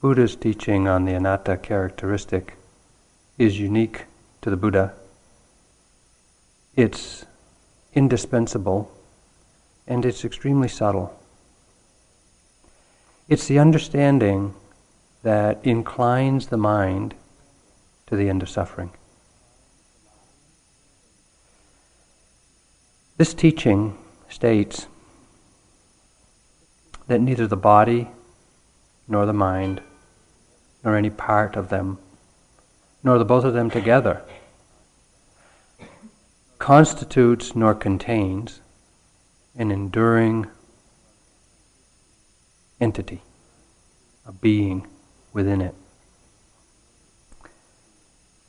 Buddha's teaching on the anatta characteristic is unique to the Buddha. It's indispensable and it's extremely subtle. It's the understanding that inclines the mind to the end of suffering. This teaching states that neither the body nor the mind nor any part of them nor the both of them together constitutes nor contains an enduring entity, a being within it,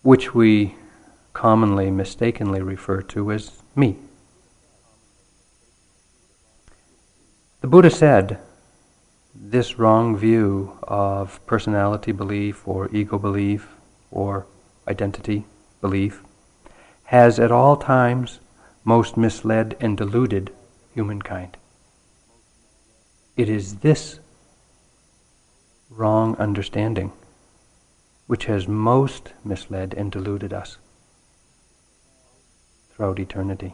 which we commonly mistakenly refer to as me. The Buddha said this wrong view of personality belief or ego belief or identity belief has at all times most misled and deluded humankind. It is this wrong understanding which has most misled and deluded us throughout eternity.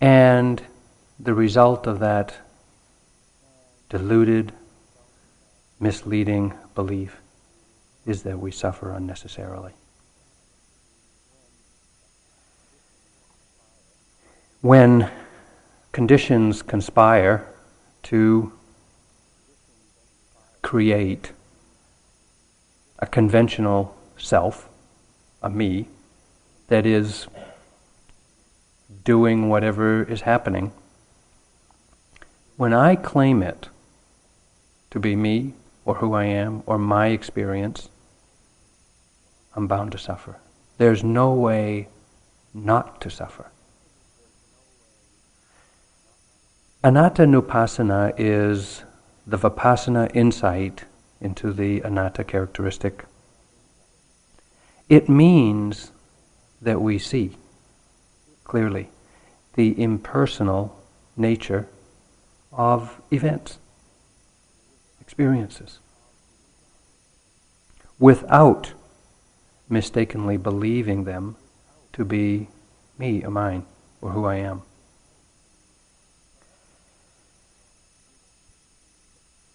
And the result of that deluded, misleading belief is that we suffer unnecessarily. When conditions conspire to create a conventional self, a me, that is doing whatever is happening, when I claim it to be me or who I am or my experience, I'm bound to suffer. There's no way not to suffer. Anattanupassana is the Vipassana insight into the anatta characteristic. It means that we see clearly the impersonal nature of events experiences without mistakenly believing them to be me or mine or who I am.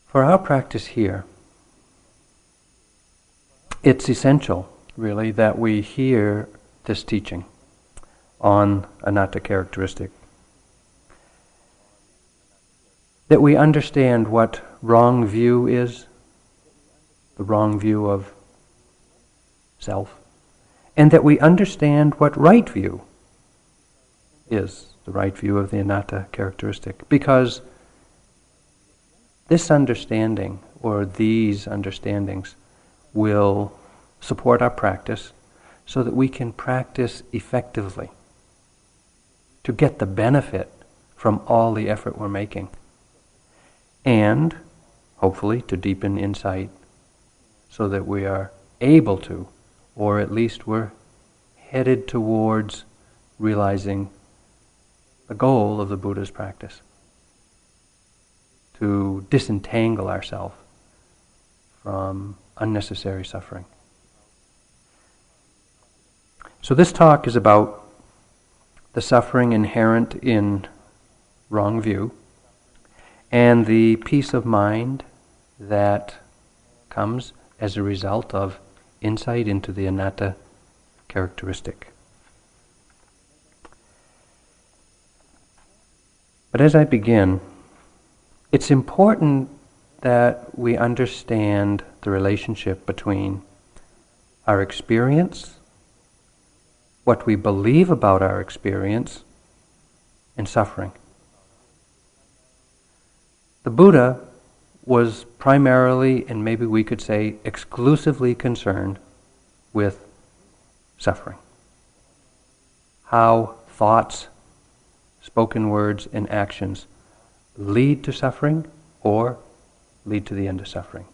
For our practice here, it's essential, really, that we hear this teaching on anatta characteristic that we understand what wrong view is, the wrong view of self, and that we understand what right view is, the right view of the anatta characteristic. Because this understanding, or these understandings, will support our practice so that we can practice effectively to get the benefit from all the effort we're making. And hopefully to deepen insight so that we are able to, or at least we're headed towards realizing the goal of the Buddha's practice to disentangle ourselves from unnecessary suffering. So, this talk is about the suffering inherent in wrong view and the peace of mind that comes as a result of insight into the anatta characteristic. But as I begin, it's important that we understand the relationship between our experience, what we believe about our experience, and suffering. The Buddha was primarily, and maybe we could say exclusively, concerned with suffering. How thoughts, spoken words, and actions lead to suffering or lead to the end of suffering.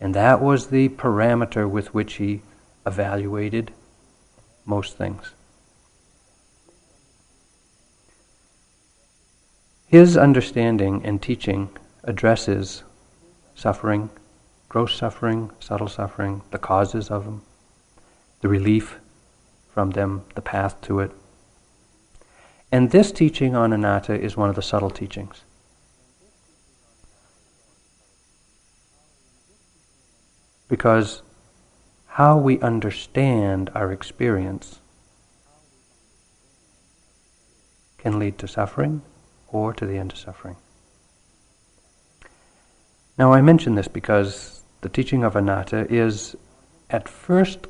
And that was the parameter with which he evaluated most things. His understanding and teaching addresses suffering gross suffering, subtle suffering, the causes of them, the relief from them, the path to it. And this teaching on anatta is one of the subtle teachings. Because how we understand our experience can lead to suffering or to the end of suffering. Now, I mention this because the teaching of anatta is, at first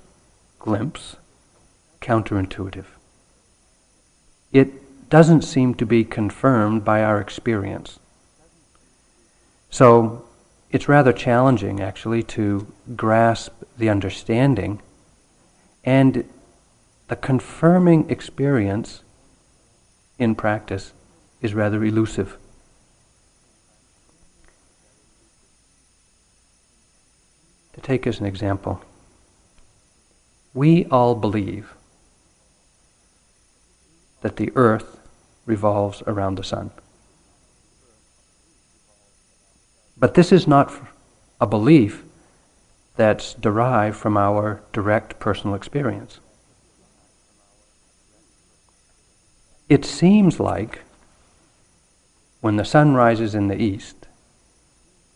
glimpse, counterintuitive. It doesn't seem to be confirmed by our experience. So, it's rather challenging, actually, to grasp the understanding and the confirming experience in practice is rather elusive. To take as an example, we all believe that the earth revolves around the sun. But this is not a belief that's derived from our direct personal experience. It seems like when the sun rises in the east,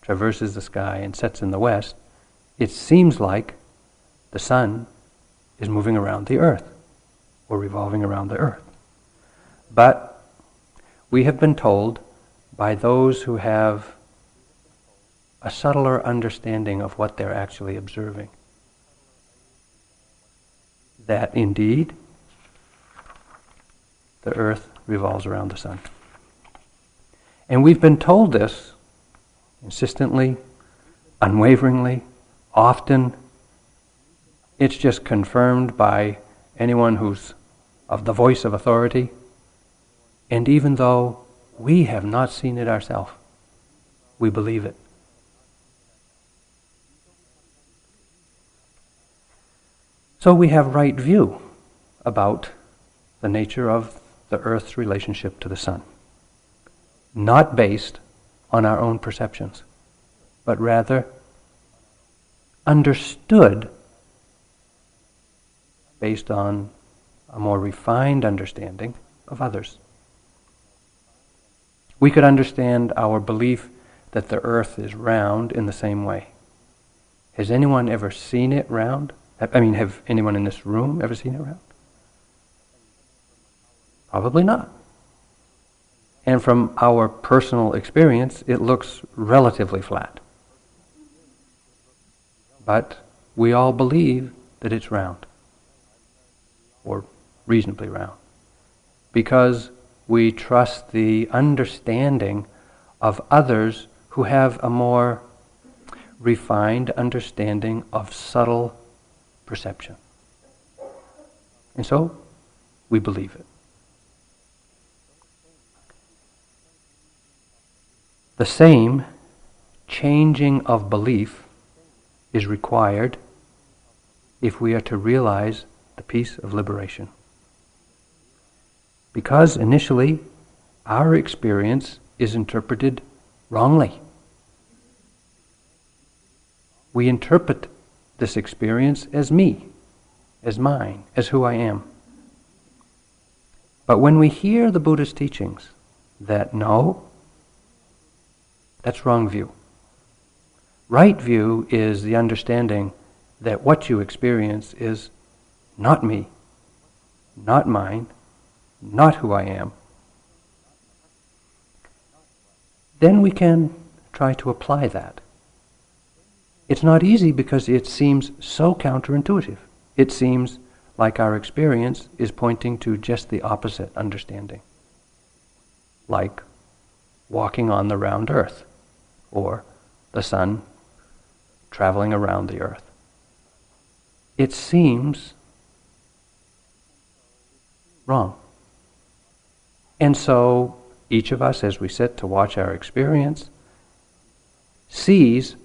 traverses the sky, and sets in the west, it seems like the sun is moving around the earth or revolving around the earth. But we have been told by those who have a subtler understanding of what they're actually observing that indeed the earth revolves around the sun. And we've been told this insistently, unwaveringly, often it's just confirmed by anyone who's of the voice of authority. And even though we have not seen it ourselves, we believe it. So we have right view about the nature of the earth's relationship to the sun, not based on our own perceptions, but rather understood based on a more refined understanding of others. We could understand our belief that the earth is round in the same way. Has anyone ever seen it round? I mean, have anyone in this room ever seen it round? Probably not. And from our personal experience, it looks relatively flat. But we all believe that it's round, or reasonably round, because we trust the understanding of others who have a more refined understanding of subtle perception. And so we believe it. The same changing of belief is required if we are to realize the peace of liberation. Because initially, our experience is interpreted wrongly. We interpret this experience as me, as mine, as who I am. But when we hear the Buddha's teachings that no, that's wrong view. Right view is the understanding that what you experience is not me, not mine, not who I am. Then we can try to apply that. It's not easy because it seems so counterintuitive. It seems like our experience is pointing to just the opposite understanding, like walking on the round earth or the sun traveling around the earth. It seems wrong. And so each of us, as we sit to watch our experience, sees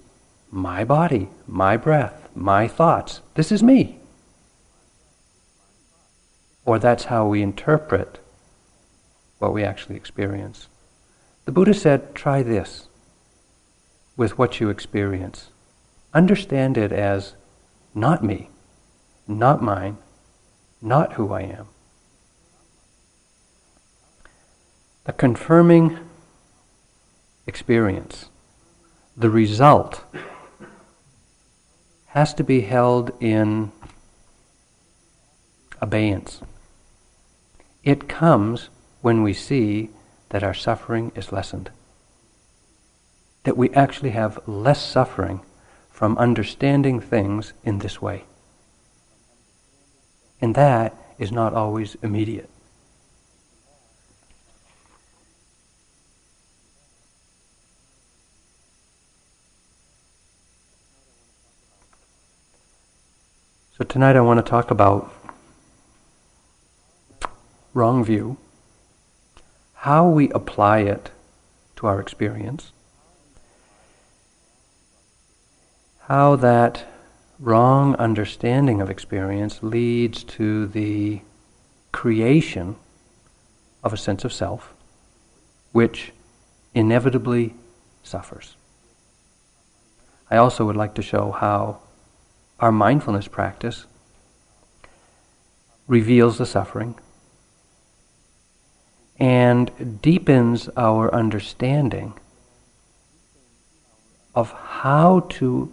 my body, my breath, my thoughts. This is me. Or that's how we interpret what we actually experience. The Buddha said, try this with what you experience understand it as not me, not mine, not who I am. The confirming experience, the result, has to be held in abeyance. It comes when we see that our suffering is lessened. That we actually have less suffering from understanding things in this way. And that is not always immediate. So tonight I want to talk about wrong view, how we apply it to our experience, how that wrong understanding of experience leads to the creation of a sense of self, which inevitably suffers. I also would like to show how our mindfulness practice reveals the suffering and deepens our understanding of how to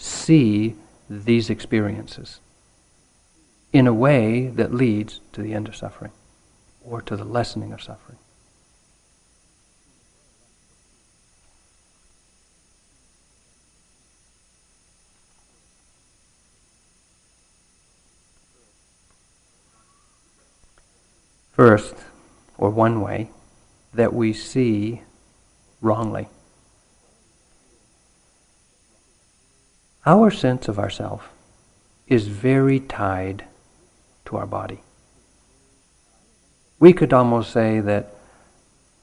see these experiences in a way that leads to the end of suffering or to the lessening of suffering. First, or one way, that we see wrongly. Our sense of ourself is very tied to our body. We could almost say that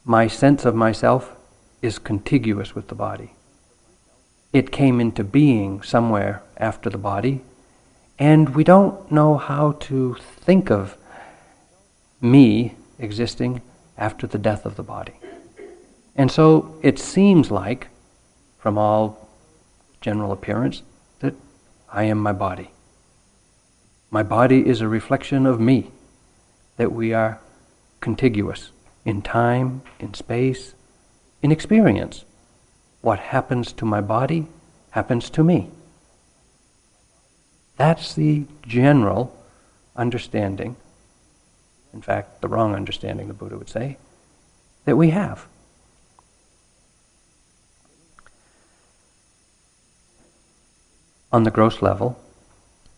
my sense of myself is contiguous with the body. It came into being somewhere after the body, and we don't know how to think of me existing after the death of the body. And so it seems like, from all general appearance, that I am my body. My body is a reflection of me, that we are contiguous in time, in space, in experience. What happens to my body happens to me. That's the general understanding in fact, the wrong understanding, the Buddha would say, that we have. On the gross level,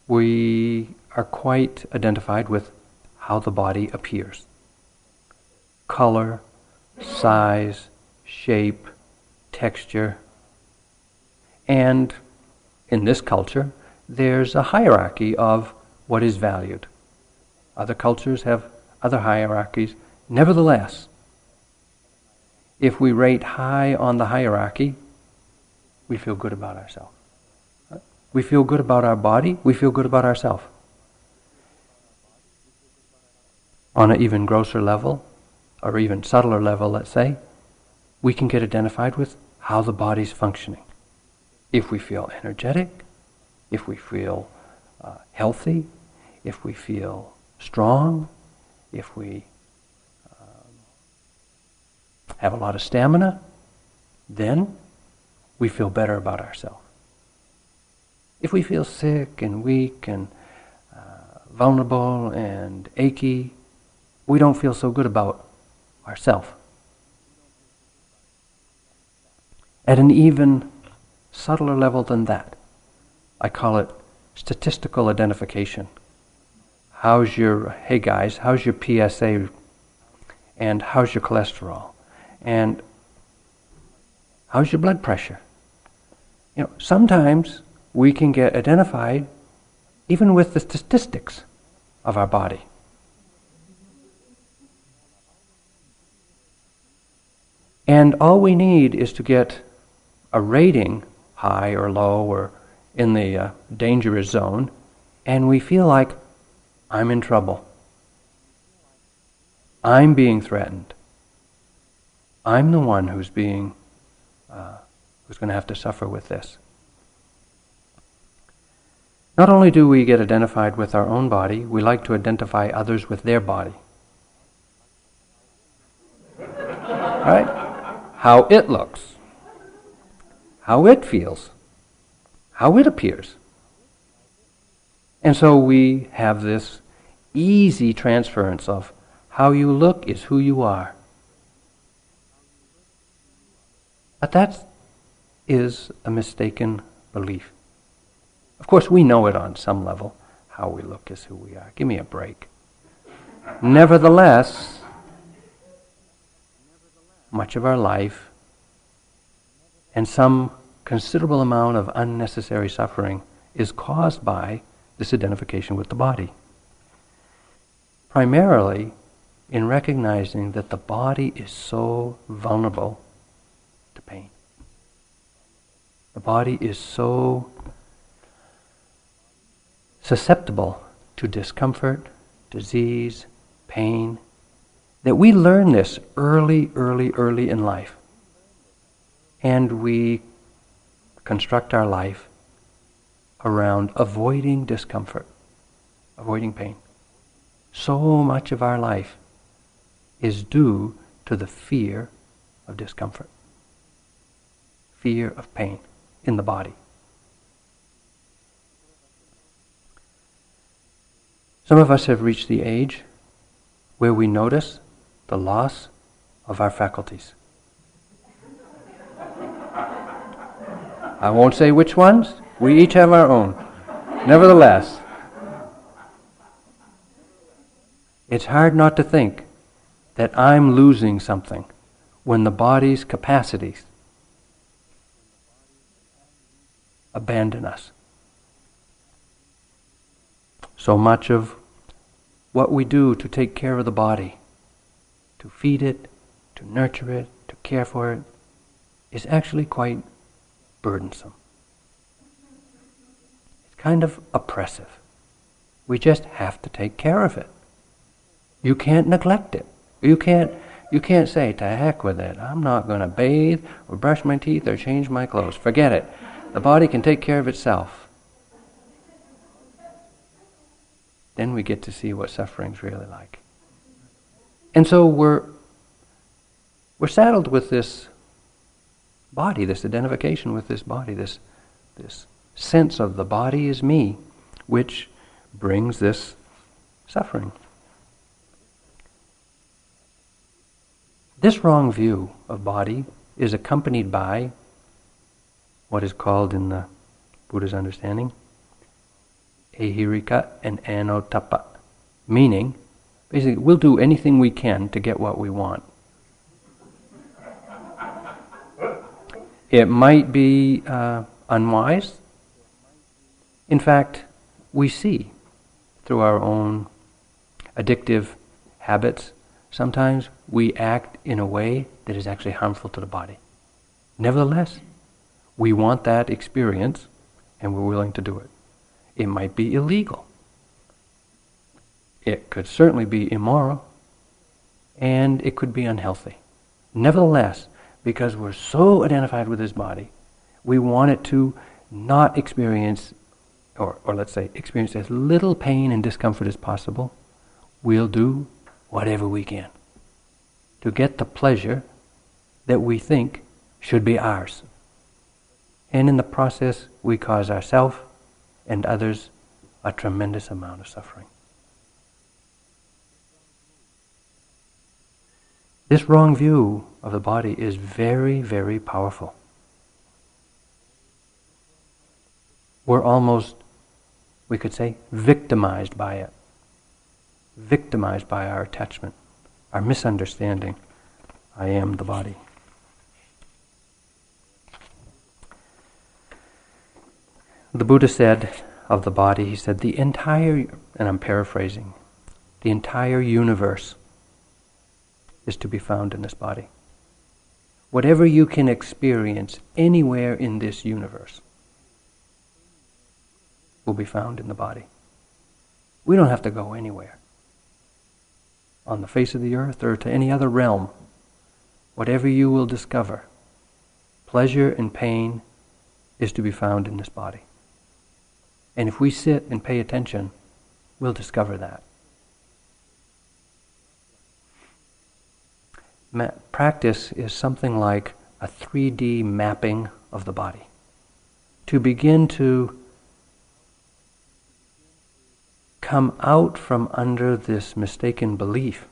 we are quite identified with how the body appears color, size, shape, texture. And in this culture, there's a hierarchy of what is valued. Other cultures have other hierarchies. Nevertheless, if we rate high on the hierarchy, we feel good about ourselves. We feel good about our body, we feel good about ourselves. On an even grosser level, or even subtler level, let's say, we can get identified with how the body's functioning. If we feel energetic, if we feel uh, healthy, if we feel strong, if we um, have a lot of stamina, then we feel better about ourselves. If we feel sick and weak and uh, vulnerable and achy, we don't feel so good about ourselves. At an even subtler level than that, I call it statistical identification how's your, hey guys, how's your PSA and how's your cholesterol and how's your blood pressure? You know, sometimes we can get identified even with the statistics of our body. And all we need is to get a rating, high or low or in the uh, dangerous zone, and we feel like I'm in trouble. I'm being threatened. I'm the one who's being, uh, who's going to have to suffer with this. Not only do we get identified with our own body, we like to identify others with their body. Right? How it looks, how it feels, how it appears. And so we have this easy transference of how you look is who you are. But that is a mistaken belief. Of course, we know it on some level. How we look is who we are. Give me a break. Nevertheless, much of our life and some considerable amount of unnecessary suffering is caused by this identification with the body. Primarily in recognizing that the body is so vulnerable to pain. The body is so susceptible to discomfort, disease, pain, that we learn this early, early, early in life. And we construct our life around avoiding discomfort, avoiding pain. So much of our life is due to the fear of discomfort, fear of pain in the body. Some of us have reached the age where we notice the loss of our faculties. I won't say which ones, we each have our own. Nevertheless, it's hard not to think that I'm losing something when the body's capacities abandon us. So much of what we do to take care of the body, to feed it, to nurture it, to care for it, is actually quite burdensome. It's kind of oppressive. We just have to take care of it. You can't neglect it. You can't you can't say, to heck with it. I'm not going to bathe or brush my teeth or change my clothes. Forget it. The body can take care of itself. Then we get to see what suffering's really like. And so we're we're saddled with this body, this identification with this body, this this sense of the body is me, which brings this suffering. This wrong view of body is accompanied by what is called in the Buddha's understanding ahirika and anottappa, meaning basically we'll do anything we can to get what we want. It might be uh, unwise. In fact, we see through our own addictive habits, sometimes we act in a way that is actually harmful to the body. Nevertheless, we want that experience and we're willing to do it. It might be illegal. It could certainly be immoral. And it could be unhealthy. Nevertheless, because we're so identified with this body, we want it to not experience, or, or let's say, experience as little pain and discomfort as possible. We'll do whatever we can to get the pleasure that we think should be ours. And in the process, we cause ourselves and others a tremendous amount of suffering. This wrong view of the body is very, very powerful. We're almost, we could say, victimized by it. Victimized by our attachment, our misunderstanding. I am the body. The Buddha said of the body, he said, the entire, and I'm paraphrasing, the entire universe is to be found in this body. Whatever you can experience anywhere in this universe will be found in the body. We don't have to go anywhere on the face of the earth or to any other realm. Whatever you will discover, pleasure and pain is to be found in this body. And if we sit and pay attention, we'll discover that. Ma- practice is something like a 3D mapping of the body. To begin to come out from under this mistaken belief,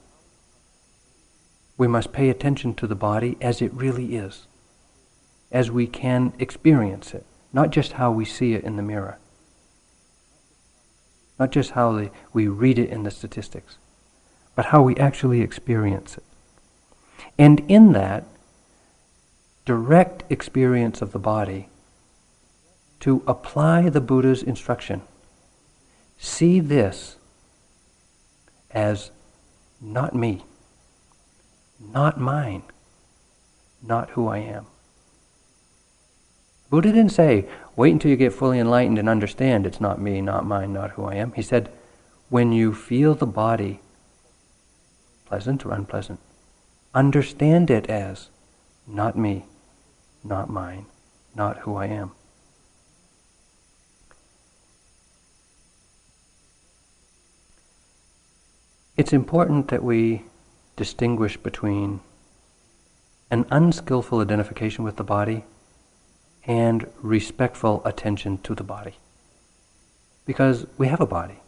we must pay attention to the body as it really is, as we can experience it, not just how we see it in the mirror, not just how the, we read it in the statistics, but how we actually experience it. And in that direct experience of the body, to apply the Buddha's instruction, see this as not me, not mine, not who I am. Buddha didn't say, wait until you get fully enlightened and understand it's not me, not mine, not who I am. He said, when you feel the body, pleasant or unpleasant, understand it as not me, not mine, not who I am. It's important that we distinguish between an unskillful identification with the body and respectful attention to the body. Because we have a body.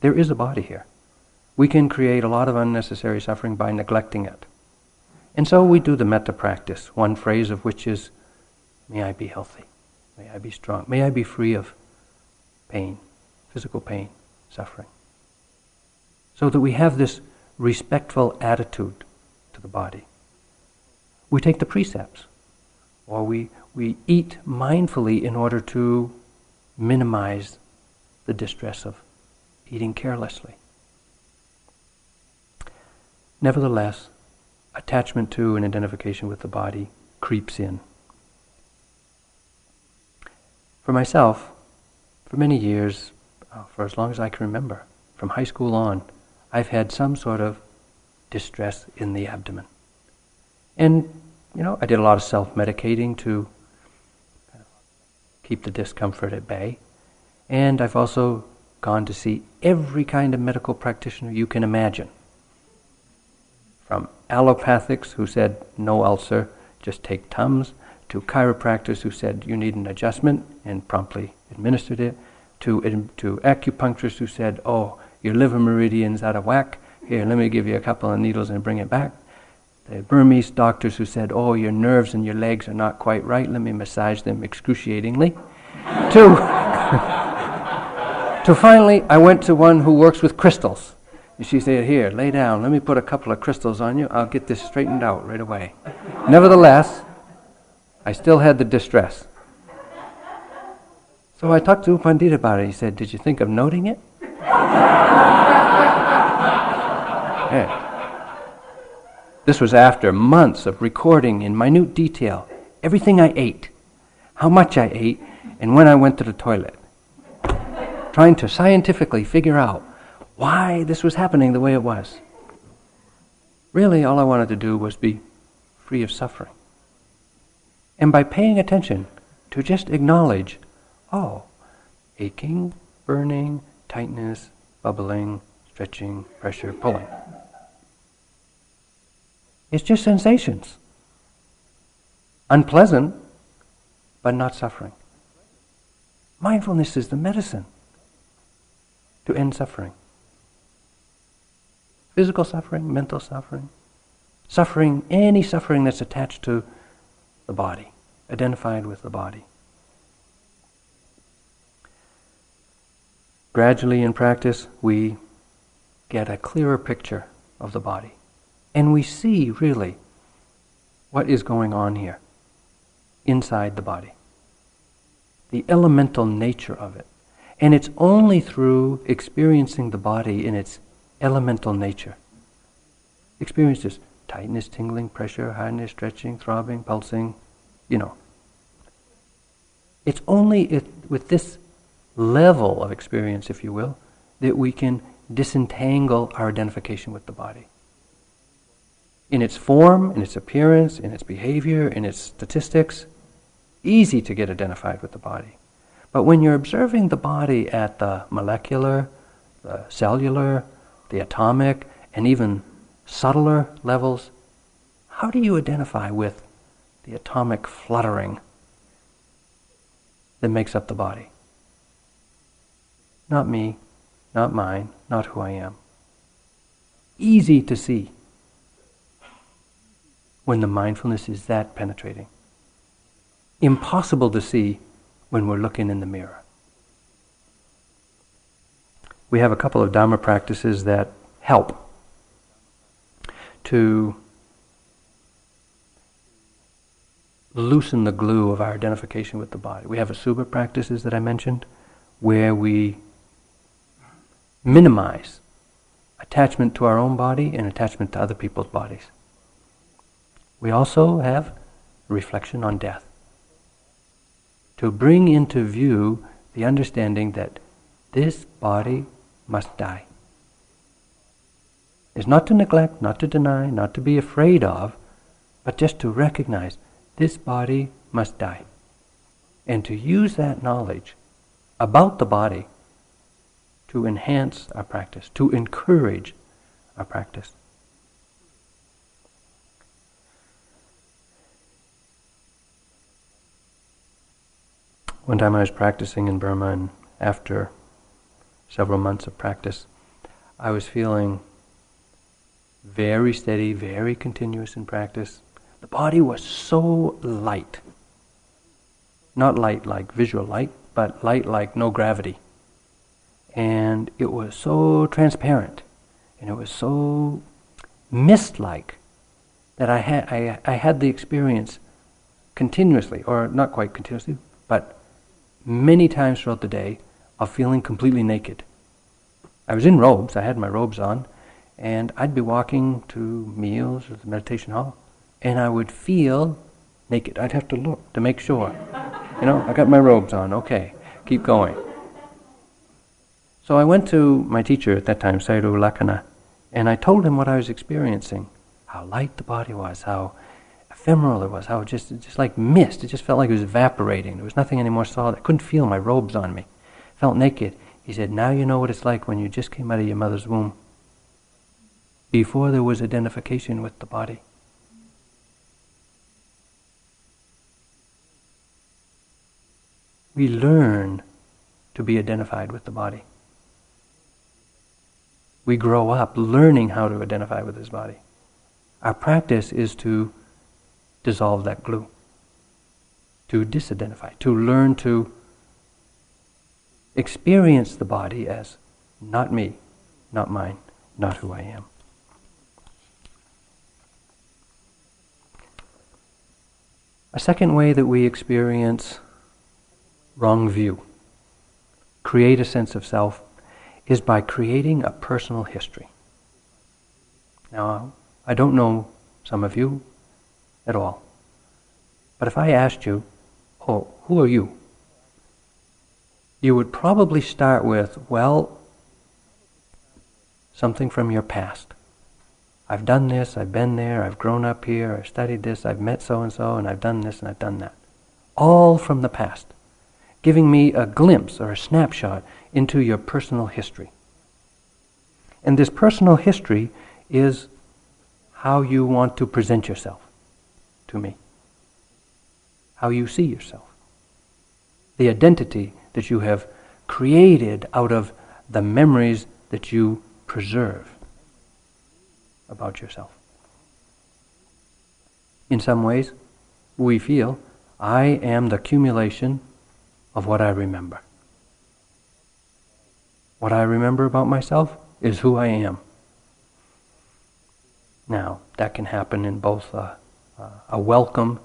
There is a body here. We can create a lot of unnecessary suffering by neglecting it. And so we do the metta practice, one phrase of which is, May I be healthy. May I be strong. May I be free of pain, physical pain, suffering. So that we have this respectful attitude to the body. We take the precepts, or we, we eat mindfully in order to minimize the distress of eating carelessly. Nevertheless, attachment to and identification with the body creeps in. For myself, for many years, uh, for as long as I can remember, from high school on, I've had some sort of distress in the abdomen. And, you know, I did a lot of self medicating to keep the discomfort at bay. And I've also gone to see every kind of medical practitioner you can imagine. From allopathics who said, no ulcer, just take Tums, to chiropractors who said, you need an adjustment, and promptly administered it, to, to acupuncturists who said, oh, your liver meridian's out of whack. Here, let me give you a couple of needles and bring it back. The Burmese doctors who said, oh, your nerves and your legs are not quite right. Let me massage them excruciatingly. to, to finally, I went to one who works with crystals. And she said, Here, lay down. Let me put a couple of crystals on you. I'll get this straightened out right away. Nevertheless, I still had the distress. So I talked to U Pandita about it. He said, Did you think of noting it? yeah. This was after months of recording in minute detail everything I ate, how much I ate, and when I went to the toilet. Trying to scientifically figure out why this was happening the way it was. Really, all I wanted to do was be free of suffering. And by paying attention to just acknowledge, oh, aching, burning, tightness, bubbling, stretching, pressure, pulling. It's just sensations. Unpleasant, but not suffering. Mindfulness is the medicine to end suffering. Physical suffering, mental suffering, suffering, any suffering that's attached to the body, identified with the body. Gradually in practice, we get a clearer picture of the body. And we see really what is going on here inside the body, the elemental nature of it. And it's only through experiencing the body in its elemental nature. Experience this tightness, tingling, pressure, hardness, stretching, throbbing, pulsing, you know. It's only if, with this level of experience, if you will, that we can disentangle our identification with the body. In its form, in its appearance, in its behavior, in its statistics, easy to get identified with the body. But when you're observing the body at the molecular, the cellular, the atomic, and even subtler levels, how do you identify with the atomic fluttering that makes up the body? Not me, not mine, not who I am. Easy to see when the mindfulness is that penetrating. Impossible to see when we're looking in the mirror. We have a couple of Dharma practices that help to loosen the glue of our identification with the body. We have Asubha practices that I mentioned, where we minimize attachment to our own body and attachment to other people's bodies. We also have reflection on death. To bring into view the understanding that this body must die. Is not to neglect, not to deny, not to be afraid of, but just to recognize this body must die. And to use that knowledge about the body to enhance our practice, to encourage our practice. One time I was practicing in Burma, and after several months of practice, I was feeling very steady, very continuous in practice. The body was so light. Not light like visual light, but light like no gravity. And it was so transparent, and it was so mist like that I had, I, I had the experience continuously, or not quite continuously, but many times throughout the day of feeling completely naked. I was in robes, I had my robes on, and I'd be walking to meals or the meditation hall, and I would feel naked. I'd have to look to make sure. You know, I got my robes on, okay, keep going. So I went to my teacher at that time, Sayadaw U Lakkhana, and I told him what I was experiencing how light the body was, how ephemeral it was, how it just, just like mist. It just felt like it was evaporating. There was nothing anymore solid. I couldn't feel my robes on me. Felt naked. He said, Now you know what it's like when you just came out of your mother's womb. Before there was identification with the body. We learn to be identified with the body. We grow up learning how to identify with this body. Our practice is to dissolve that glue, to disidentify, to learn to experience the body as not me, not mine, not who I am. A second way that we experience wrong view, create a sense of self, is by creating a personal history. Now, I don't know some of you at all. But if I asked you, oh, who are you? You would probably start with, well, something from your past. I've done this, I've been there, I've grown up here, I've studied this, I've met so and so, and I've done this and I've done that. All from the past, giving me a glimpse or a snapshot into your personal history. And this personal history is how you want to present yourself to me. How you see yourself. The identity that you have created out of the memories that you preserve about yourself. In some ways, we feel, I am the accumulation of what I remember. What I remember about myself is who I am. Now, that can happen in both a, a welcome,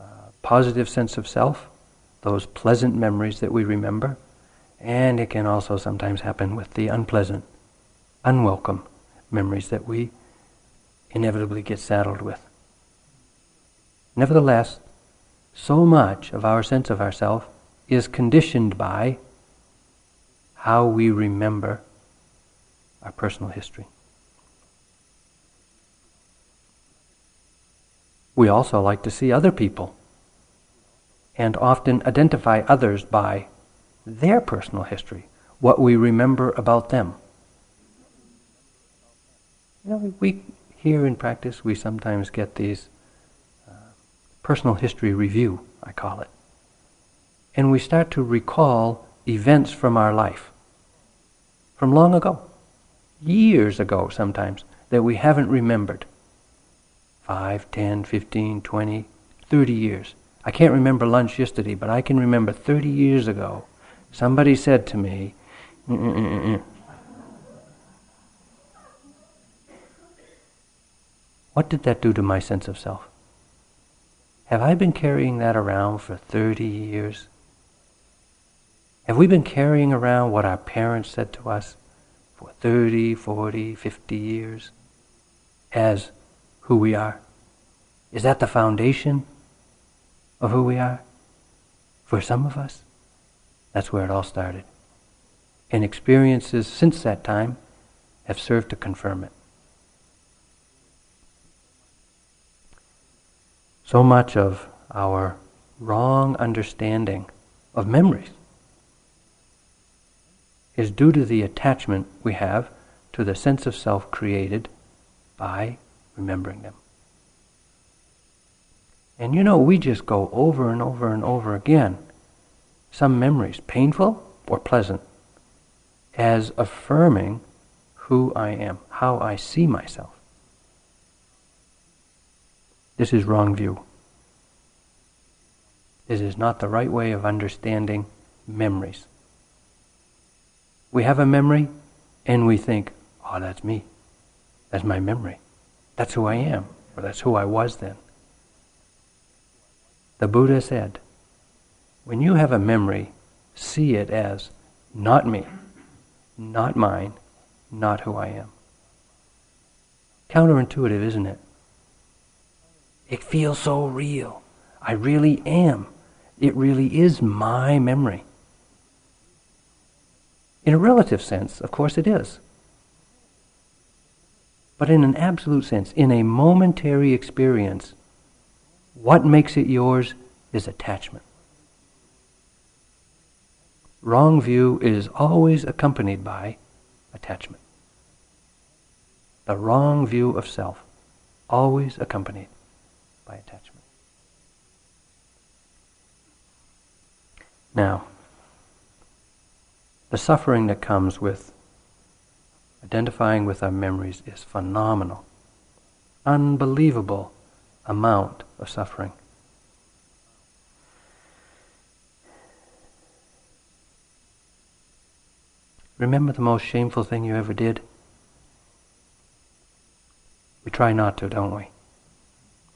uh, positive sense of self, those pleasant memories that we remember, and it can also sometimes happen with the unpleasant, unwelcome memories that we inevitably get saddled with. Nevertheless, so much of our sense of ourself is conditioned by how we remember our personal history. We also like to see other people and often identify others by their personal history, what we remember about them. You know, we here in practice we sometimes get these uh, personal history review, I call it, and we start to recall events from our life from long ago, years ago sometimes, that we haven't remembered. 5, 10, 15, 20, 30 years. I can't remember lunch yesterday, but I can remember 30 years ago, somebody said to me. What did that do to my sense of self? Have I been carrying that around for 30 years? Have we been carrying around what our parents said to us for 30, 40, 50 years as who we are? Is that the foundation of who we are? For some of us, that's where it all started. And experiences since that time have served to confirm it. So much of our wrong understanding of memories is due to the attachment we have to the sense of self created by remembering them. And you know, we just go over and over and over again some memories, painful or pleasant, as affirming who I am, how I see myself. This is wrong view. This is not the right way of understanding memories. We have a memory and we think, oh, that's me. That's my memory. That's who I am, or that's who I was then. The Buddha said, when you have a memory, see it as not me, not mine, not who I am. Counterintuitive, isn't it? It feels so real. I really am. It really is my memory. In a relative sense, of course it is. But in an absolute sense, in a momentary experience, what makes it yours is attachment. Wrong view is always accompanied by attachment. The wrong view of self, always accompanied by attachment. Now, the suffering that comes with identifying with our memories is phenomenal. Unbelievable amount of suffering. Remember the most shameful thing you ever did? We try not to, don't we?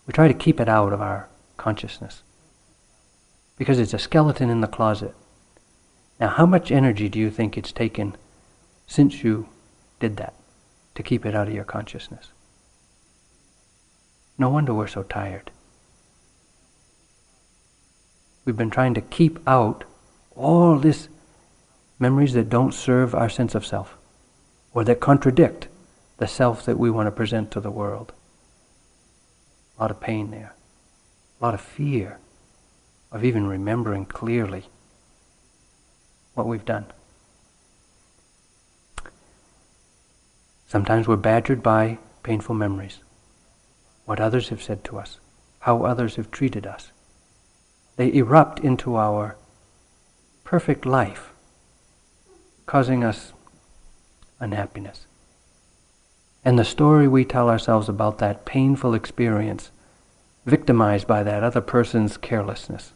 We try to keep it out of our consciousness because it's a skeleton in the closet. Now, how much energy do you think it's taken since you did that to keep it out of your consciousness? No wonder we're so tired. We've been trying to keep out all these memories that don't serve our sense of self or that contradict the self that we want to present to the world. A lot of pain there, a lot of fear of even remembering clearly what we've done. Sometimes we're badgered by painful memories, what others have said to us, how others have treated us. They erupt into our perfect life, causing us unhappiness. And the story we tell ourselves about that painful experience, victimized by that other person's carelessness,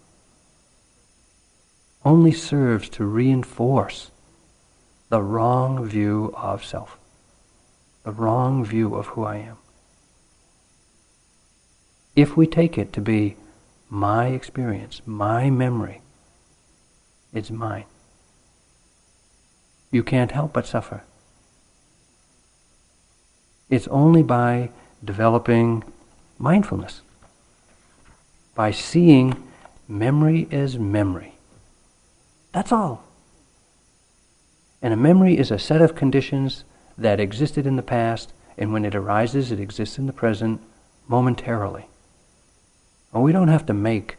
only serves to reinforce the wrong view of self, the wrong view of who I am. If we take it to be my experience, my memory, it's mine. You can't help but suffer. It's only by developing mindfulness, by seeing memory as memory, that's all. And a memory is a set of conditions that existed in the past, and when it arises, it exists in the present momentarily. And we don't have to make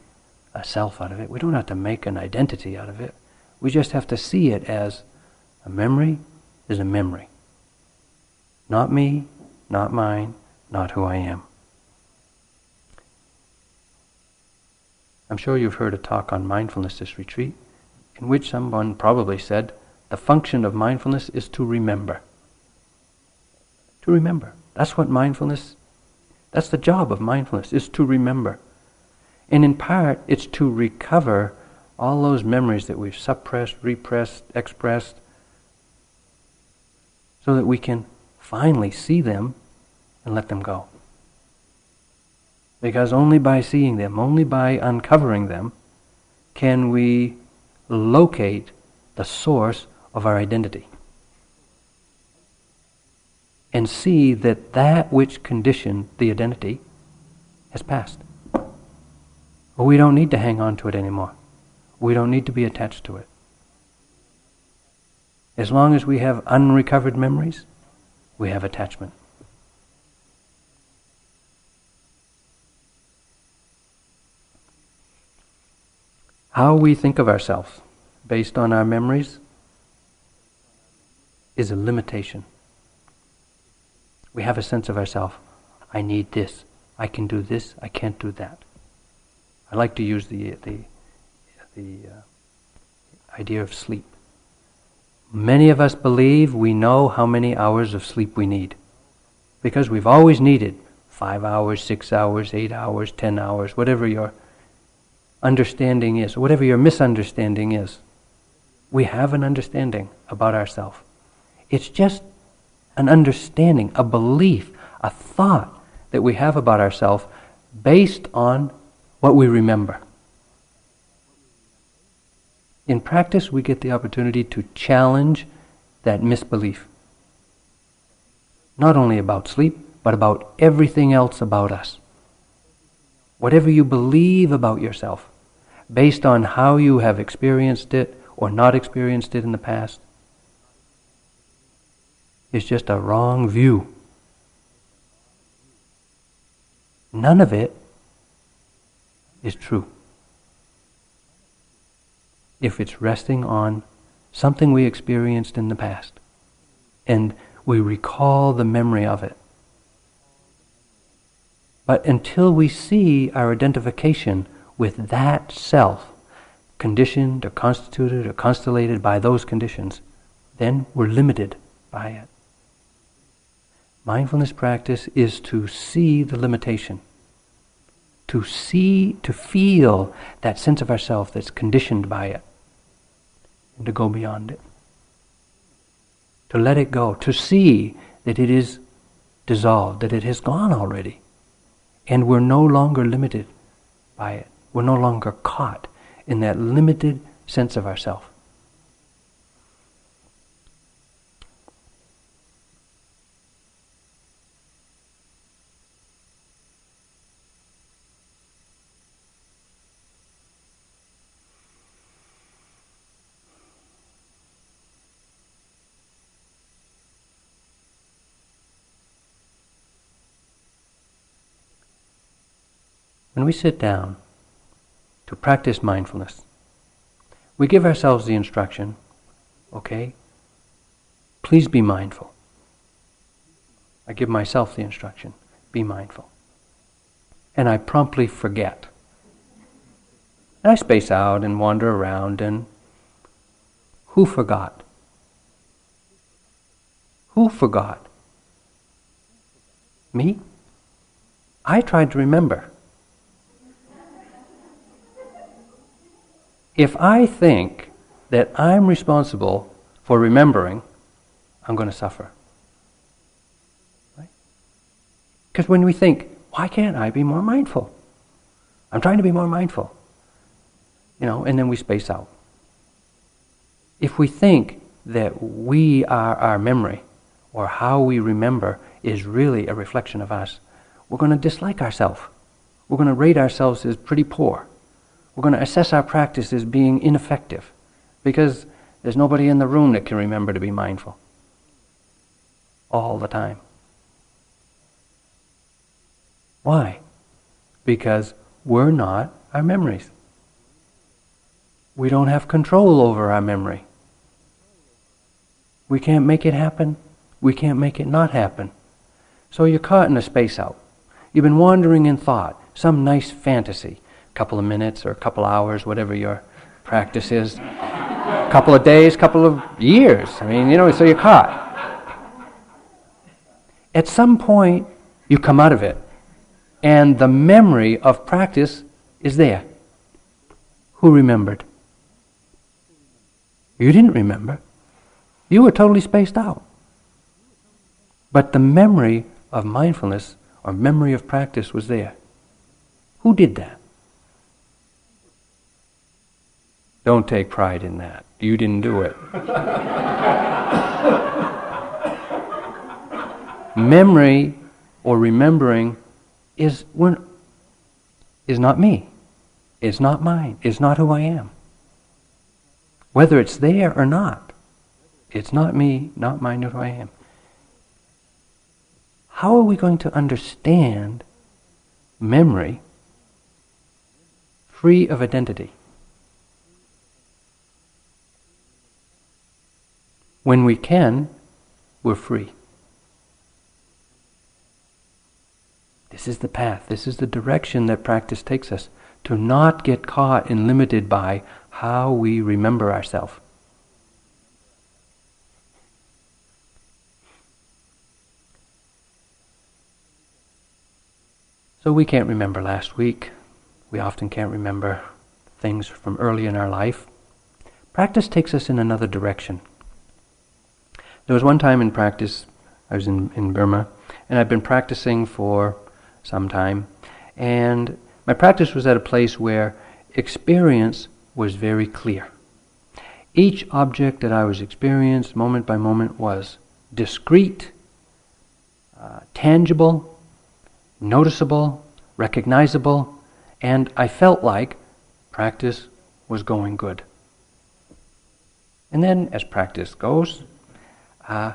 a self out of it. We don't have to make an identity out of it. We just have to see it as a memory is a memory. Not me, not mine, not who I am. I'm sure you've heard a talk on mindfulness this retreat, in which someone probably said, the function of mindfulness is to remember. To remember. That's what mindfulness, that's the job of mindfulness, is to remember. And in part, it's to recover all those memories that we've suppressed, repressed, expressed, so that we can finally see them and let them go. Because only by seeing them, only by uncovering them, can we locate the source of our identity. And see that that which conditioned the identity has passed. We don't need to hang on to it anymore. We don't need to be attached to it. As long as we have unrecovered memories, we have attachment. How we think of ourselves based on our memories is a limitation. We have a sense of ourselves. I need this. I can do this. I can't do that. I like to use the the the uh, idea of sleep. Many of us believe we know how many hours of sleep we need because we've always needed five hours, six hours, eight hours, ten hours, whatever your understanding is, whatever your misunderstanding is. We have an understanding about ourselves. It's just an understanding, a belief, a thought that we have about ourselves based on what we remember. In practice, we get the opportunity to challenge that misbelief. Not only about sleep, but about everything else about us. Whatever you believe about yourself, based on how you have experienced it or not experienced it in the past, is just a wrong view. None of it is true. If it's resting on something we experienced in the past and we recall the memory of it. But until we see our identification with that self, conditioned or constituted or constellated by those conditions, then we're limited by it. Mindfulness practice is to see the limitation, to see, to feel that sense of ourself that's conditioned by it, and to go beyond it. To let it go, to see that it is dissolved, that it has gone already, and we're no longer limited by it. We're no longer caught in that limited sense of ourself. When we sit down to practice mindfulness, we give ourselves the instruction, okay, please be mindful. I give myself the instruction, be mindful. And I promptly forget. And I space out and wander around, and who forgot? Who forgot? Me? I tried to remember. If I think that I'm responsible for remembering, I'm going to suffer. Because right? when we think, why can't I be more mindful? I'm trying to be more mindful. You know, and then we space out. If we think that we are our memory, or how we remember is really a reflection of us, we're going to dislike ourselves. We're going to rate ourselves as pretty poor we're going to assess our practice as being ineffective because there's nobody in the room that can remember to be mindful all the time. Why? Because we're not our memories. we don't have control over our memory. We can't make it happen. We can't make it not happen. So you're caught in a space out. You've been wandering in thought, some nice fantasy, couple of minutes or a couple hours, whatever your practice is, a couple of days, couple of years. I mean, you know, so you're caught. At some point, you come out of it, and the memory of practice is there. Who remembered? You didn't remember. You were totally spaced out. But the memory of mindfulness or memory of practice was there. Who did that? Don't take pride in that. You didn't do it. memory or remembering is, is not me. It's not mine. It's not who I am. Whether it's there or not, it's not me, not mine, not who I am. How are we going to understand memory free of identity? When we can, we're free. This is the path, this is the direction that practice takes us to not get caught and limited by how we remember ourselves. So we can't remember last week. We often can't remember things from early in our life. Practice takes us in another direction. There was one time in practice, I was in, in Burma, and I'd been practicing for some time, and my practice was at a place where experience was very clear. Each object that I was experiencing moment by moment was discrete, uh, tangible, noticeable, recognizable, and I felt like practice was going good. And then, as practice goes, uh,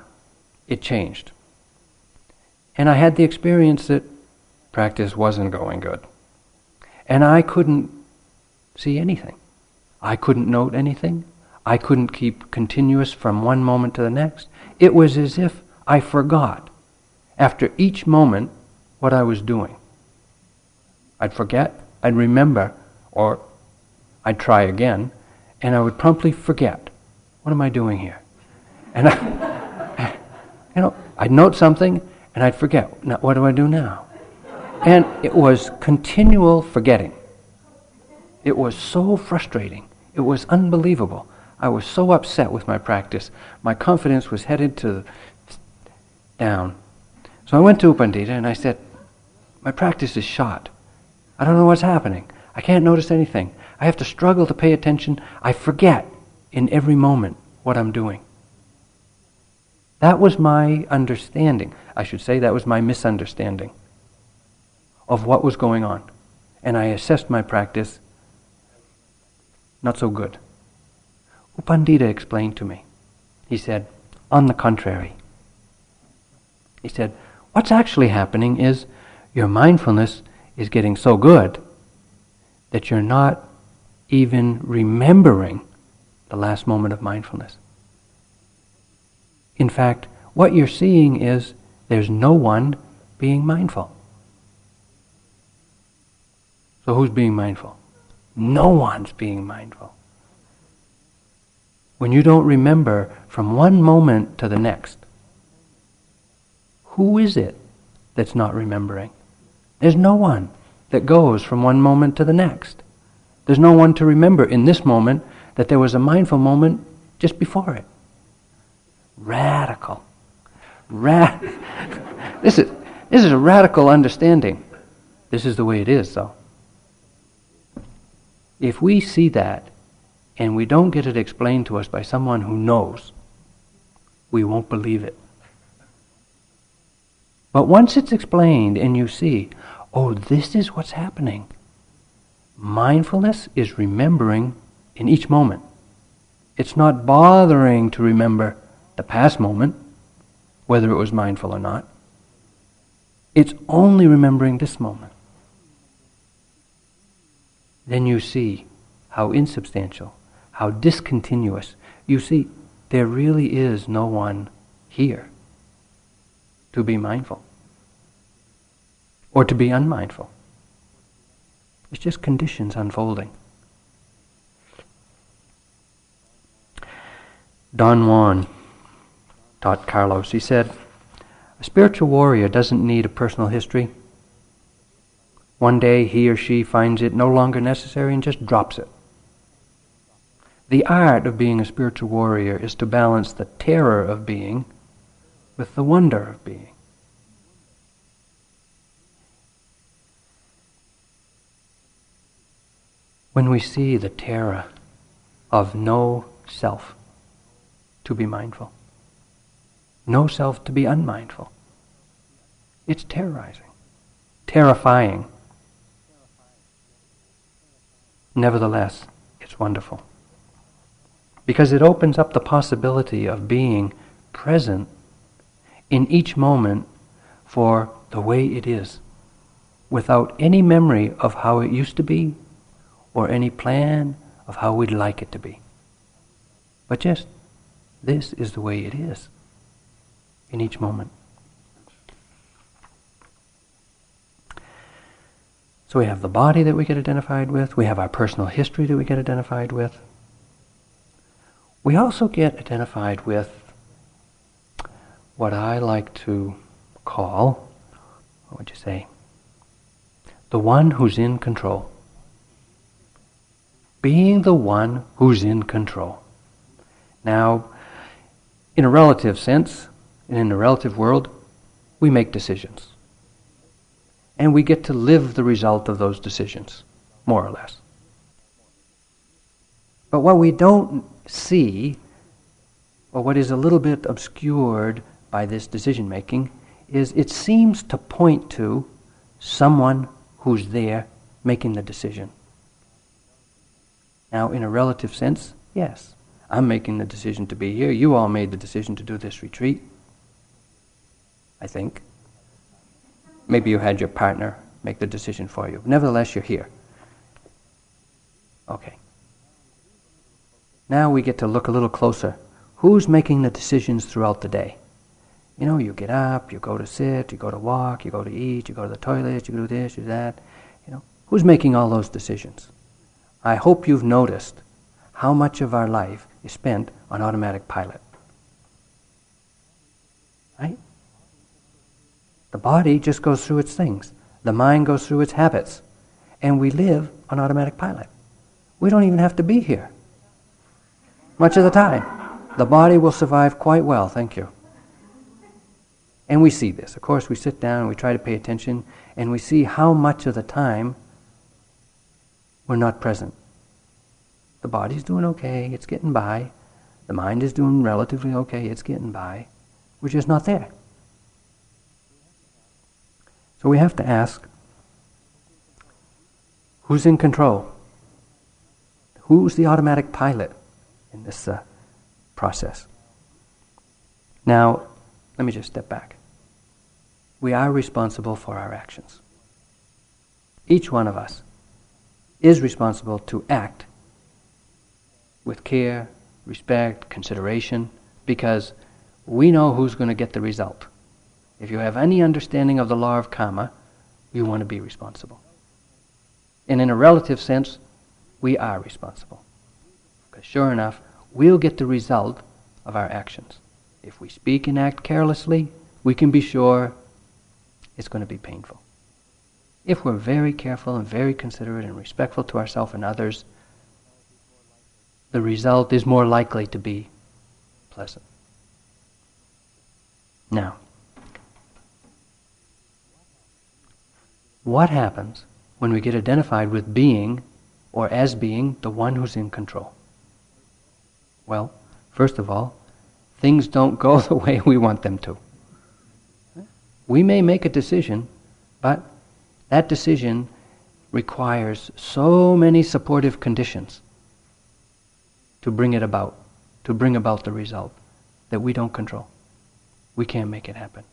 it changed. And I had the experience that practice wasn't going good. And I couldn't see anything. I couldn't note anything. I couldn't keep continuous from one moment to the next. It was as if I forgot, after each moment, what I was doing. I'd forget, I'd remember, or I'd try again, and I would promptly forget. What am I doing here? And I, you know, I'd note something, and I'd forget. Now, what do I do now? And it was continual forgetting. It was so frustrating. It was unbelievable. I was so upset with my practice. My confidence was headed to down. So I went to U Pandita and I said, My practice is shot. I don't know what's happening. I can't notice anything. I have to struggle to pay attention. I forget in every moment what I'm doing. That was my understanding. I should say that was my misunderstanding of what was going on. And I assessed my practice not so good. U Pandita explained to me. He said, on the contrary. He said, what's actually happening is your mindfulness is getting so good that you're not even remembering the last moment of mindfulness. In fact, what you're seeing is there's no one being mindful. So who's being mindful? No one's being mindful. When you don't remember from one moment to the next, who is it that's not remembering? There's no one that goes from one moment to the next. There's no one to remember in this moment that there was a mindful moment just before it. Radical. Ra- this, is, this is a radical understanding. This is the way it is, though. If we see that and we don't get it explained to us by someone who knows, we won't believe it. But once it's explained and you see, oh, this is what's happening, mindfulness is remembering in each moment. It's not bothering to remember the past moment, whether it was mindful or not. It's only remembering this moment then you see how insubstantial, how discontinuous. You see, there really is no one here to be mindful or to be unmindful. It's just conditions unfolding. Don Juan taught Carlos, he said, a spiritual warrior doesn't need a personal history. One day he or she finds it no longer necessary and just drops it. The art of being a spiritual warrior is to balance the terror of being with the wonder of being. When we see the terror of no self to be mindful, no self to be unmindful, it's terrorizing, terrifying. Nevertheless, it's wonderful. Because it opens up the possibility of being present in each moment for the way it is, without any memory of how it used to be or any plan of how we'd like it to be. But just, this is the way it is in each moment. So we have the body that we get identified with, we have our personal history that we get identified with. We also get identified with what I like to call, what would you say, the one who's in control. Being the one who's in control. Now, in a relative sense, and in the relative world, we make decisions and we get to live the result of those decisions, more or less. But what we don't see, or what is a little bit obscured by this decision making, is it seems to point to someone who's there making the decision. Now, in a relative sense, yes, I'm making the decision to be here. You all made the decision to do this retreat, I think. Maybe you had your partner make the decision for you. Nevertheless, you're here. Okay. Now we get to look a little closer. Who's making the decisions throughout the day? You know, you get up, you go to sit, you go to walk, you go to eat, you go to the toilet, you do this, you do that. You know, who's making all those decisions? I hope you've noticed how much of our life is spent on automatic pilot. Right? The body just goes through its things. The mind goes through its habits. And we live on automatic pilot. We don't even have to be here. Much of the time. The body will survive quite well, thank you. And we see this. Of course, we sit down and we try to pay attention, and we see how much of the time we're not present. The body's doing okay, it's getting by. The mind is doing relatively okay, it's getting by. We're just not there. So we have to ask who's in control? Who's the automatic pilot in this uh, process? Now, let me just step back. We are responsible for our actions. Each one of us is responsible to act with care, respect, consideration, because we know who's going to get the result. If you have any understanding of the law of karma, you want to be responsible. And in a relative sense, we are responsible. Because sure enough, we'll get the result of our actions. If we speak and act carelessly, we can be sure it's going to be painful. If we're very careful and very considerate and respectful to ourselves and others, the result is more likely to be pleasant. Now, What happens when we get identified with being or as being the one who's in control? Well, first of all, things don't go the way we want them to. We may make a decision, but that decision requires so many supportive conditions to bring it about, to bring about the result that we don't control. We can't make it happen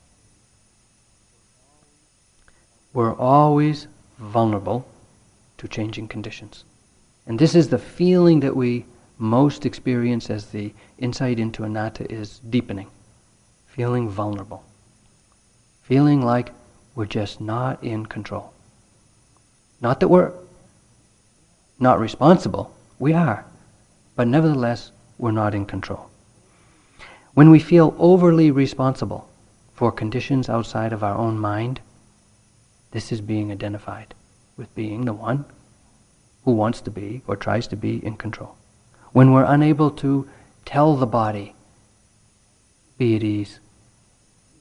we're always vulnerable to changing conditions. And this is the feeling that we most experience as the insight into anatta is deepening, feeling vulnerable, feeling like we're just not in control. Not that we're not responsible, we are, but nevertheless, we're not in control. When we feel overly responsible for conditions outside of our own mind, this is being identified with being the one who wants to be or tries to be in control. When we're unable to tell the body, be at ease,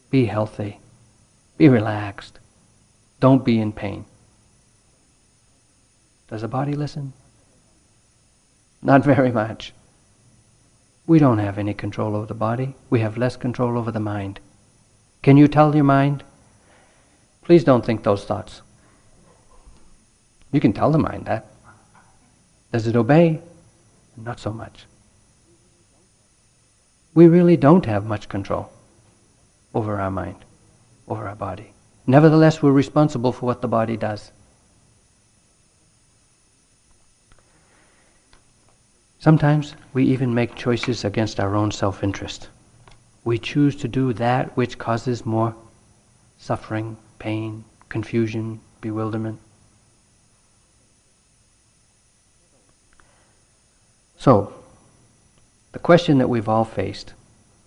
be healthy, be relaxed, don't be in pain. Does the body listen? Not very much. We don't have any control over the body. We have less control over the mind. Can you tell your mind? Please don't think those thoughts. You can tell the mind that. Does it obey? Not so much. We really don't have much control over our mind, over our body. Nevertheless, we're responsible for what the body does. Sometimes we even make choices against our own self interest. We choose to do that which causes more suffering, pain, confusion, bewilderment. So, the question that we've all faced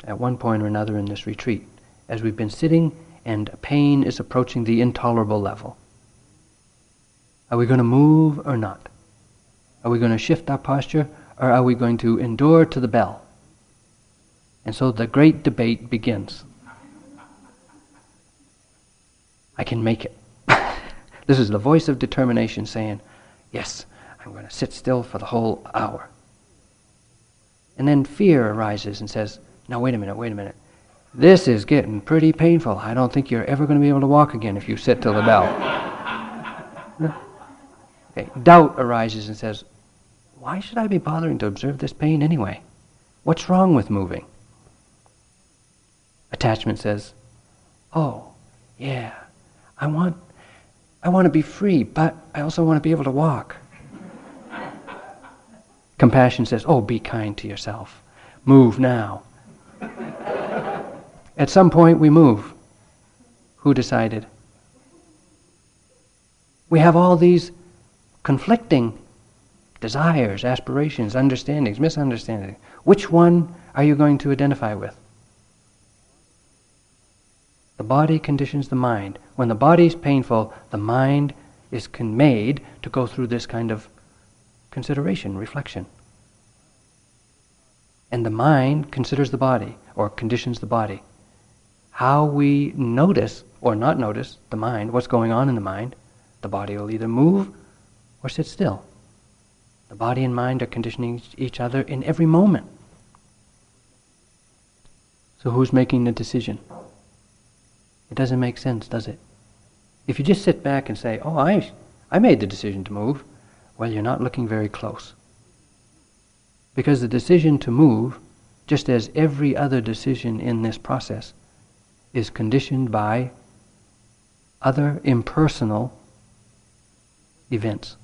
at one point or another in this retreat, as we've been sitting and pain is approaching the intolerable level are we going to move or not? Are we going to shift our posture or are we going to endure to the bell? And so the great debate begins. I can make it. this is the voice of determination saying, Yes, I'm going to sit still for the whole hour. And then fear arises and says, Now, wait a minute, wait a minute. This is getting pretty painful. I don't think you're ever going to be able to walk again if you sit till the bell. okay. Doubt arises and says, why should I be bothering to observe this pain anyway? What's wrong with moving? Attachment says, Oh, yeah, I want, I want to be free, but I also want to be able to walk. Compassion says, Oh, be kind to yourself. Move now. At some point, we move. Who decided? We have all these conflicting desires, aspirations, understandings, misunderstandings. Which one are you going to identify with? The body conditions the mind. When the body is painful, the mind is made to go through this kind of consideration, reflection. And the mind considers the body or conditions the body. How we notice or not notice the mind, what's going on in the mind, the body will either move or sit still. The body and mind are conditioning each other in every moment. So who's making the decision? It doesn't make sense, does it? If you just sit back and say, "Oh, I I made the decision to move," well, you're not looking very close. Because the decision to move, just as every other decision in this process, is conditioned by other impersonal events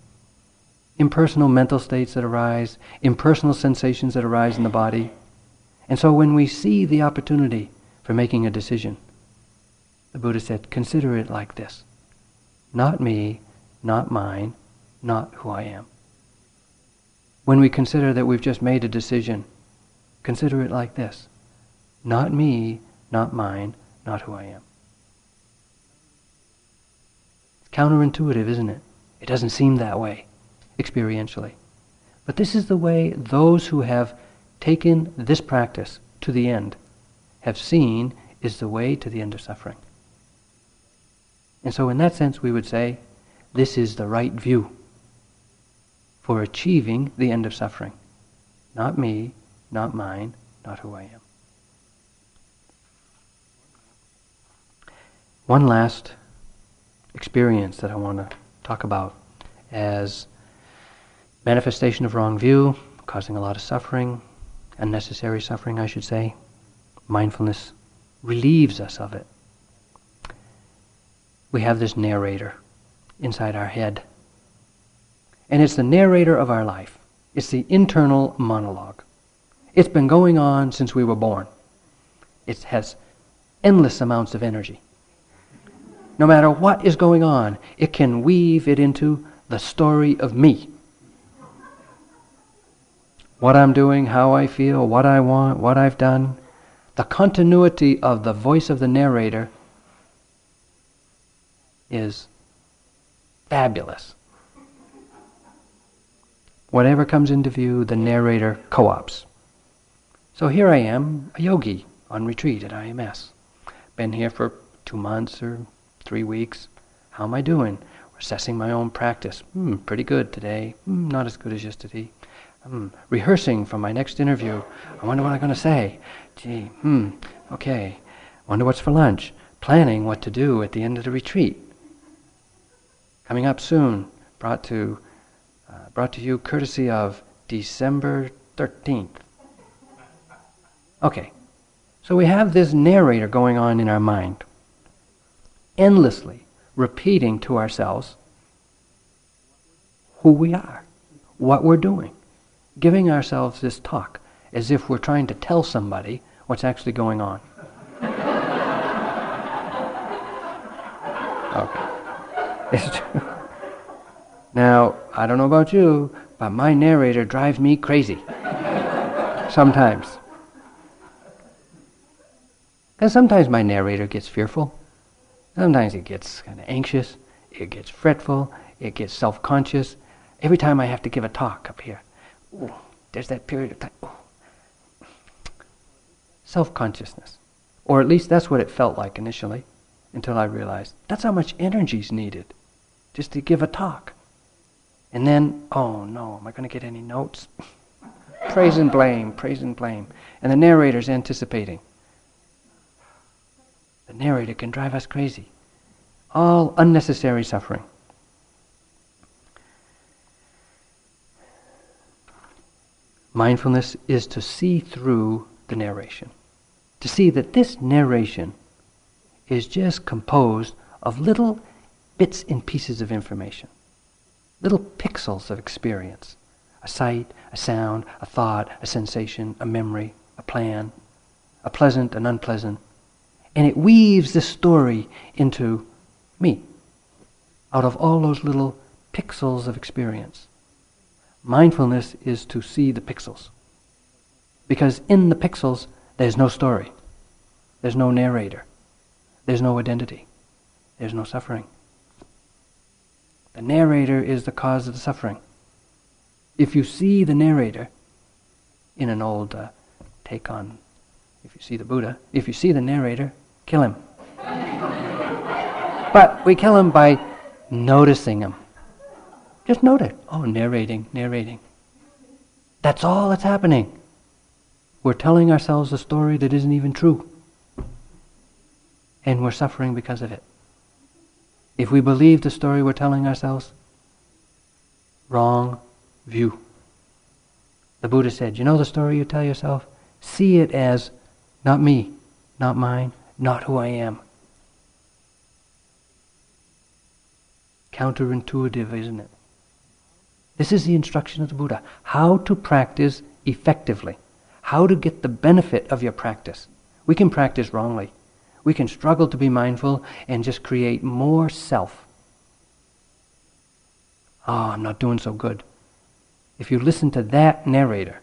impersonal mental states that arise, impersonal sensations that arise in the body. And so when we see the opportunity for making a decision, the Buddha said, consider it like this not me, not mine, not who I am. When we consider that we've just made a decision, consider it like this not me, not mine, not who I am. It's counterintuitive, isn't it? It doesn't seem that way experientially. But this is the way those who have taken this practice to the end have seen is the way to the end of suffering. And so, in that sense, we would say this is the right view for achieving the end of suffering. Not me, not mine, not who I am. One last experience that I want to talk about as manifestation of wrong view, causing a lot of suffering, unnecessary suffering, I should say. Mindfulness relieves us of it. We have this narrator inside our head. And it's the narrator of our life. It's the internal monologue. It's been going on since we were born. It has endless amounts of energy. No matter what is going on, it can weave it into the story of me. What I'm doing, how I feel, what I want, what I've done. The continuity of the voice of the narrator is fabulous. Whatever comes into view, the narrator co ops. So here I am, a yogi on retreat at IMS. Been here for two months or three weeks. How am I doing? Assessing my own practice. Hmm, pretty good today. Hmm, not as good as yesterday. Hmm, rehearsing for my next interview. I wonder what I'm going to say. Gee, hmm, okay. Wonder what's for lunch. Planning what to do at the end of the retreat. Coming up soon, brought to, uh, brought to you courtesy of December 13th. Okay, so we have this narrator going on in our mind, endlessly repeating to ourselves who we are, what we're doing, giving ourselves this talk as if we're trying to tell somebody what's actually going on. okay. It's true. Now, I don't know about you, but my narrator drives me crazy. Sometimes. Because sometimes my narrator gets fearful. Sometimes it gets kind of anxious. It gets fretful. It gets self conscious. Every time I have to give a talk up here, ooh, there's that period of time. Self consciousness. Or at least that's what it felt like initially until I realized that's how much energy is needed just to give a talk. And then, oh no, am I going to get any notes? praise and blame, praise and blame. And the narrator's anticipating. The narrator can drive us crazy. All unnecessary suffering. Mindfulness is to see through the narration, to see that this narration is just composed of little bits and pieces of information, little pixels of experience a sight, a sound, a thought, a sensation, a memory, a plan, a pleasant and unpleasant. And it weaves this story into me out of all those little pixels of experience. Mindfulness is to see the pixels. Because in the pixels, there's no story, there's no narrator, there's no identity, there's no suffering. The narrator is the cause of the suffering. If you see the narrator, in an old uh, take on, if you see the Buddha, if you see the narrator, kill him. but we kill him by noticing him. Just note it. Oh, narrating, narrating. That's all that's happening. We're telling ourselves a story that isn't even true. And we're suffering because of it. If we believe the story we're telling ourselves, wrong view. The Buddha said, You know the story you tell yourself? See it as not me, not mine, not who I am. Counterintuitive, isn't it? This is the instruction of the Buddha how to practice effectively, how to get the benefit of your practice. We can practice wrongly we can struggle to be mindful and just create more self. Oh, I'm not doing so good. If you listen to that narrator,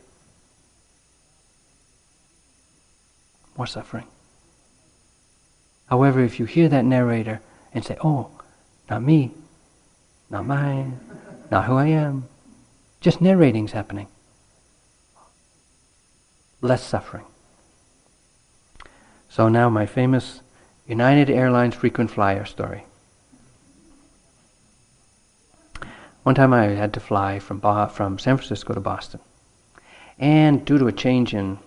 more suffering. However, if you hear that narrator and say, oh, not me, not mine, not who I am, just narrating's happening, less suffering. So now my famous United Airlines frequent flyer story. One time I had to fly from, Bo- from San Francisco to Boston. And due to a change in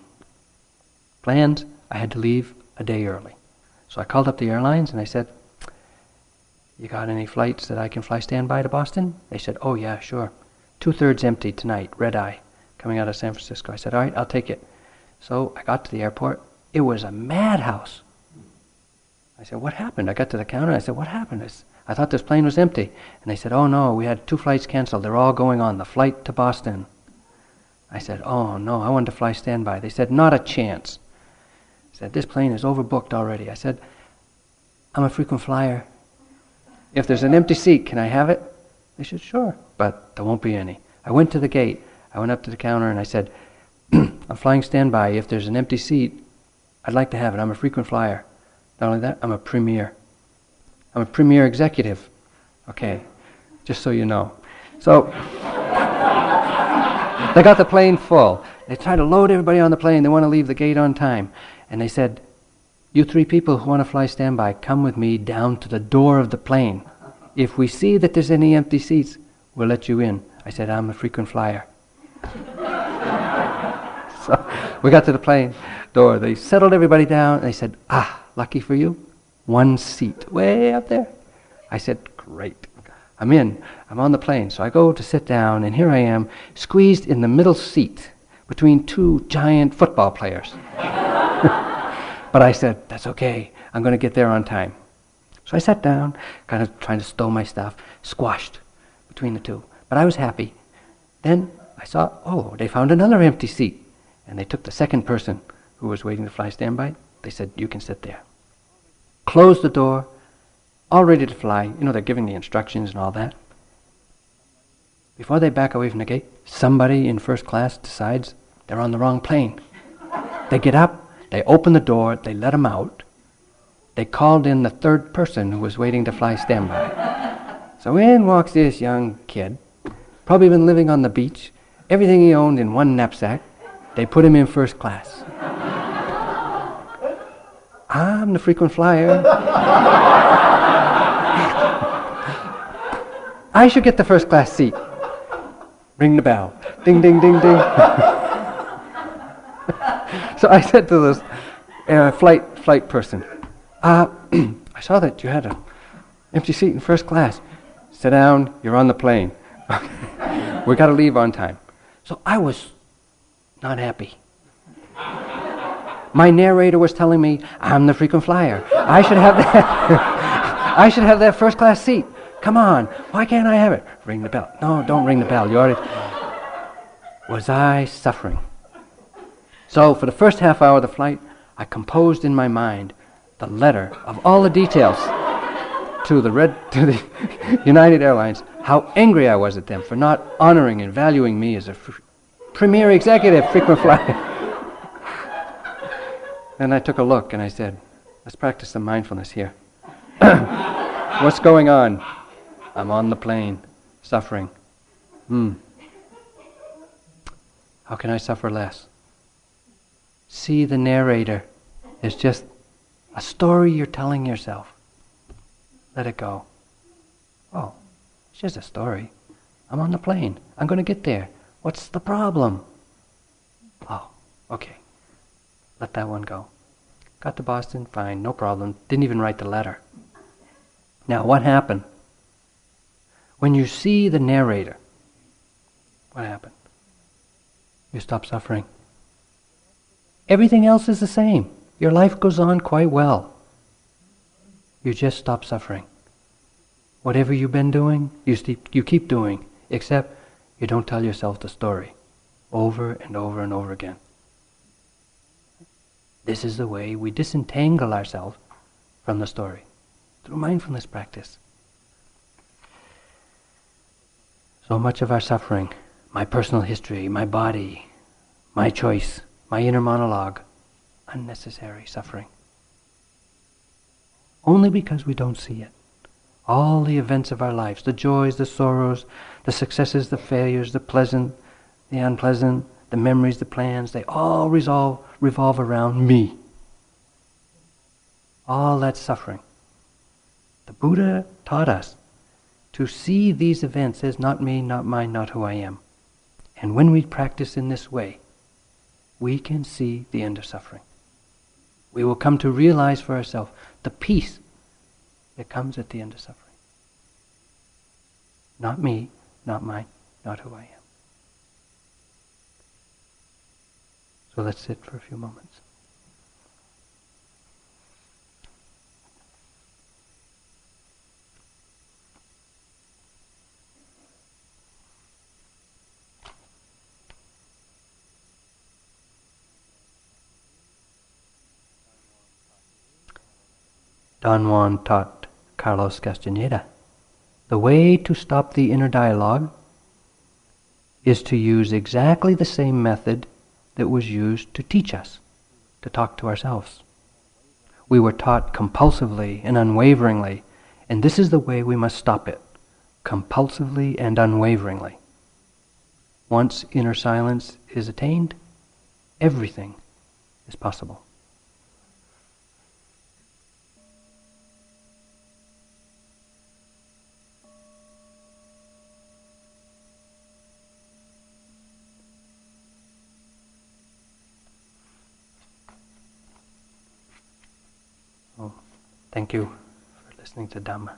plans, I had to leave a day early. So I called up the airlines and I said, You got any flights that I can fly standby to Boston? They said, Oh, yeah, sure. Two thirds empty tonight, red eye, coming out of San Francisco. I said, All right, I'll take it. So I got to the airport. It was a madhouse. I said, What happened? I got to the counter. I said, What happened? I, said, I thought this plane was empty. And they said, Oh, no, we had two flights canceled. They're all going on the flight to Boston. I said, Oh no, I wanted to fly standby. They said, Not a chance. I said, This plane is overbooked already. I said, I'm a frequent flyer. If there's an empty seat, can I have it? They said, Sure, but there won't be any. I went to the gate. I went up to the counter and I said, I'm flying standby. If there's an empty seat, I'd like to have it. I'm a frequent flyer. Not only that, I'm a premier. I'm a premier executive. Okay, just so you know. So they got the plane full. They tried to load everybody on the plane. They want to leave the gate on time. And they said, You three people who want to fly standby, come with me down to the door of the plane. If we see that there's any empty seats, we'll let you in. I said, I'm a frequent flyer. so we got to the plane door. They settled everybody down. And they said, Ah, lucky for you, one seat way up there. I said, Great. I'm in. I'm on the plane. So I go to sit down, and here I am, squeezed in the middle seat between two giant football players. but I said, That's okay. I'm going to get there on time. So I sat down, kind of trying to stow my stuff, squashed between the two. But I was happy. Then I saw, oh, they found another empty seat. And they took the second person who was waiting to fly standby. They said, you can sit there. Close the door, all ready to fly. You know, they're giving the instructions and all that. Before they back away from the gate, somebody in first class decides they're on the wrong plane. They get up, they open the door, they let them out. They called in the third person who was waiting to fly standby. So in walks this young kid, probably been living on the beach, everything he owned in one knapsack. They put him in first class. I'm the frequent flyer. I should get the first class seat. Ring the bell. Ding, ding, ding, ding. so I said to this uh, flight flight person, uh, I saw that you had an empty seat in first class. Sit down, you're on the plane. we got to leave on time. So I was not happy. My narrator was telling me I'm the frequent flyer. I should have that. I should have that first class seat. Come on, why can't I have it? Ring the bell. No, don't ring the bell. You already. Was I suffering? So for the first half hour of the flight, I composed in my mind the letter of all the details to the red to the United Airlines how angry I was at them for not honoring and valuing me as a fr- premier executive frequent flyer. Then I took a look and I said, "Let's practice some mindfulness here. What's going on? I'm on the plane, suffering. Hmm. How can I suffer less? See the narrator is just a story you're telling yourself. Let it go. Oh, it's just a story. I'm on the plane. I'm going to get there. What's the problem? Oh, okay. Let that one go. Got to Boston, fine, no problem. Didn't even write the letter. Now, what happened? When you see the narrator, what happened? You stop suffering. Everything else is the same. Your life goes on quite well. You just stop suffering. Whatever you've been doing, you, st- you keep doing, except you don't tell yourself the story over and over and over again. This is the way we disentangle ourselves from the story through mindfulness practice. So much of our suffering, my personal history, my body, my choice, my inner monologue, unnecessary suffering. Only because we don't see it. All the events of our lives, the joys, the sorrows, the successes, the failures, the pleasant, the unpleasant, the memories, the plans, they all resolve, revolve around me. All that suffering. The Buddha taught us to see these events as not me, not mine, not who I am. And when we practice in this way, we can see the end of suffering. We will come to realize for ourselves the peace that comes at the end of suffering. Not me, not mine, not who I am. So let's sit for a few moments. Don Juan taught Carlos Castaneda. The way to stop the inner dialogue is to use exactly the same method that was used to teach us to talk to ourselves. We were taught compulsively and unwaveringly, and this is the way we must stop it compulsively and unwaveringly. Once inner silence is attained, everything is possible. Thank you for listening to Dhamma.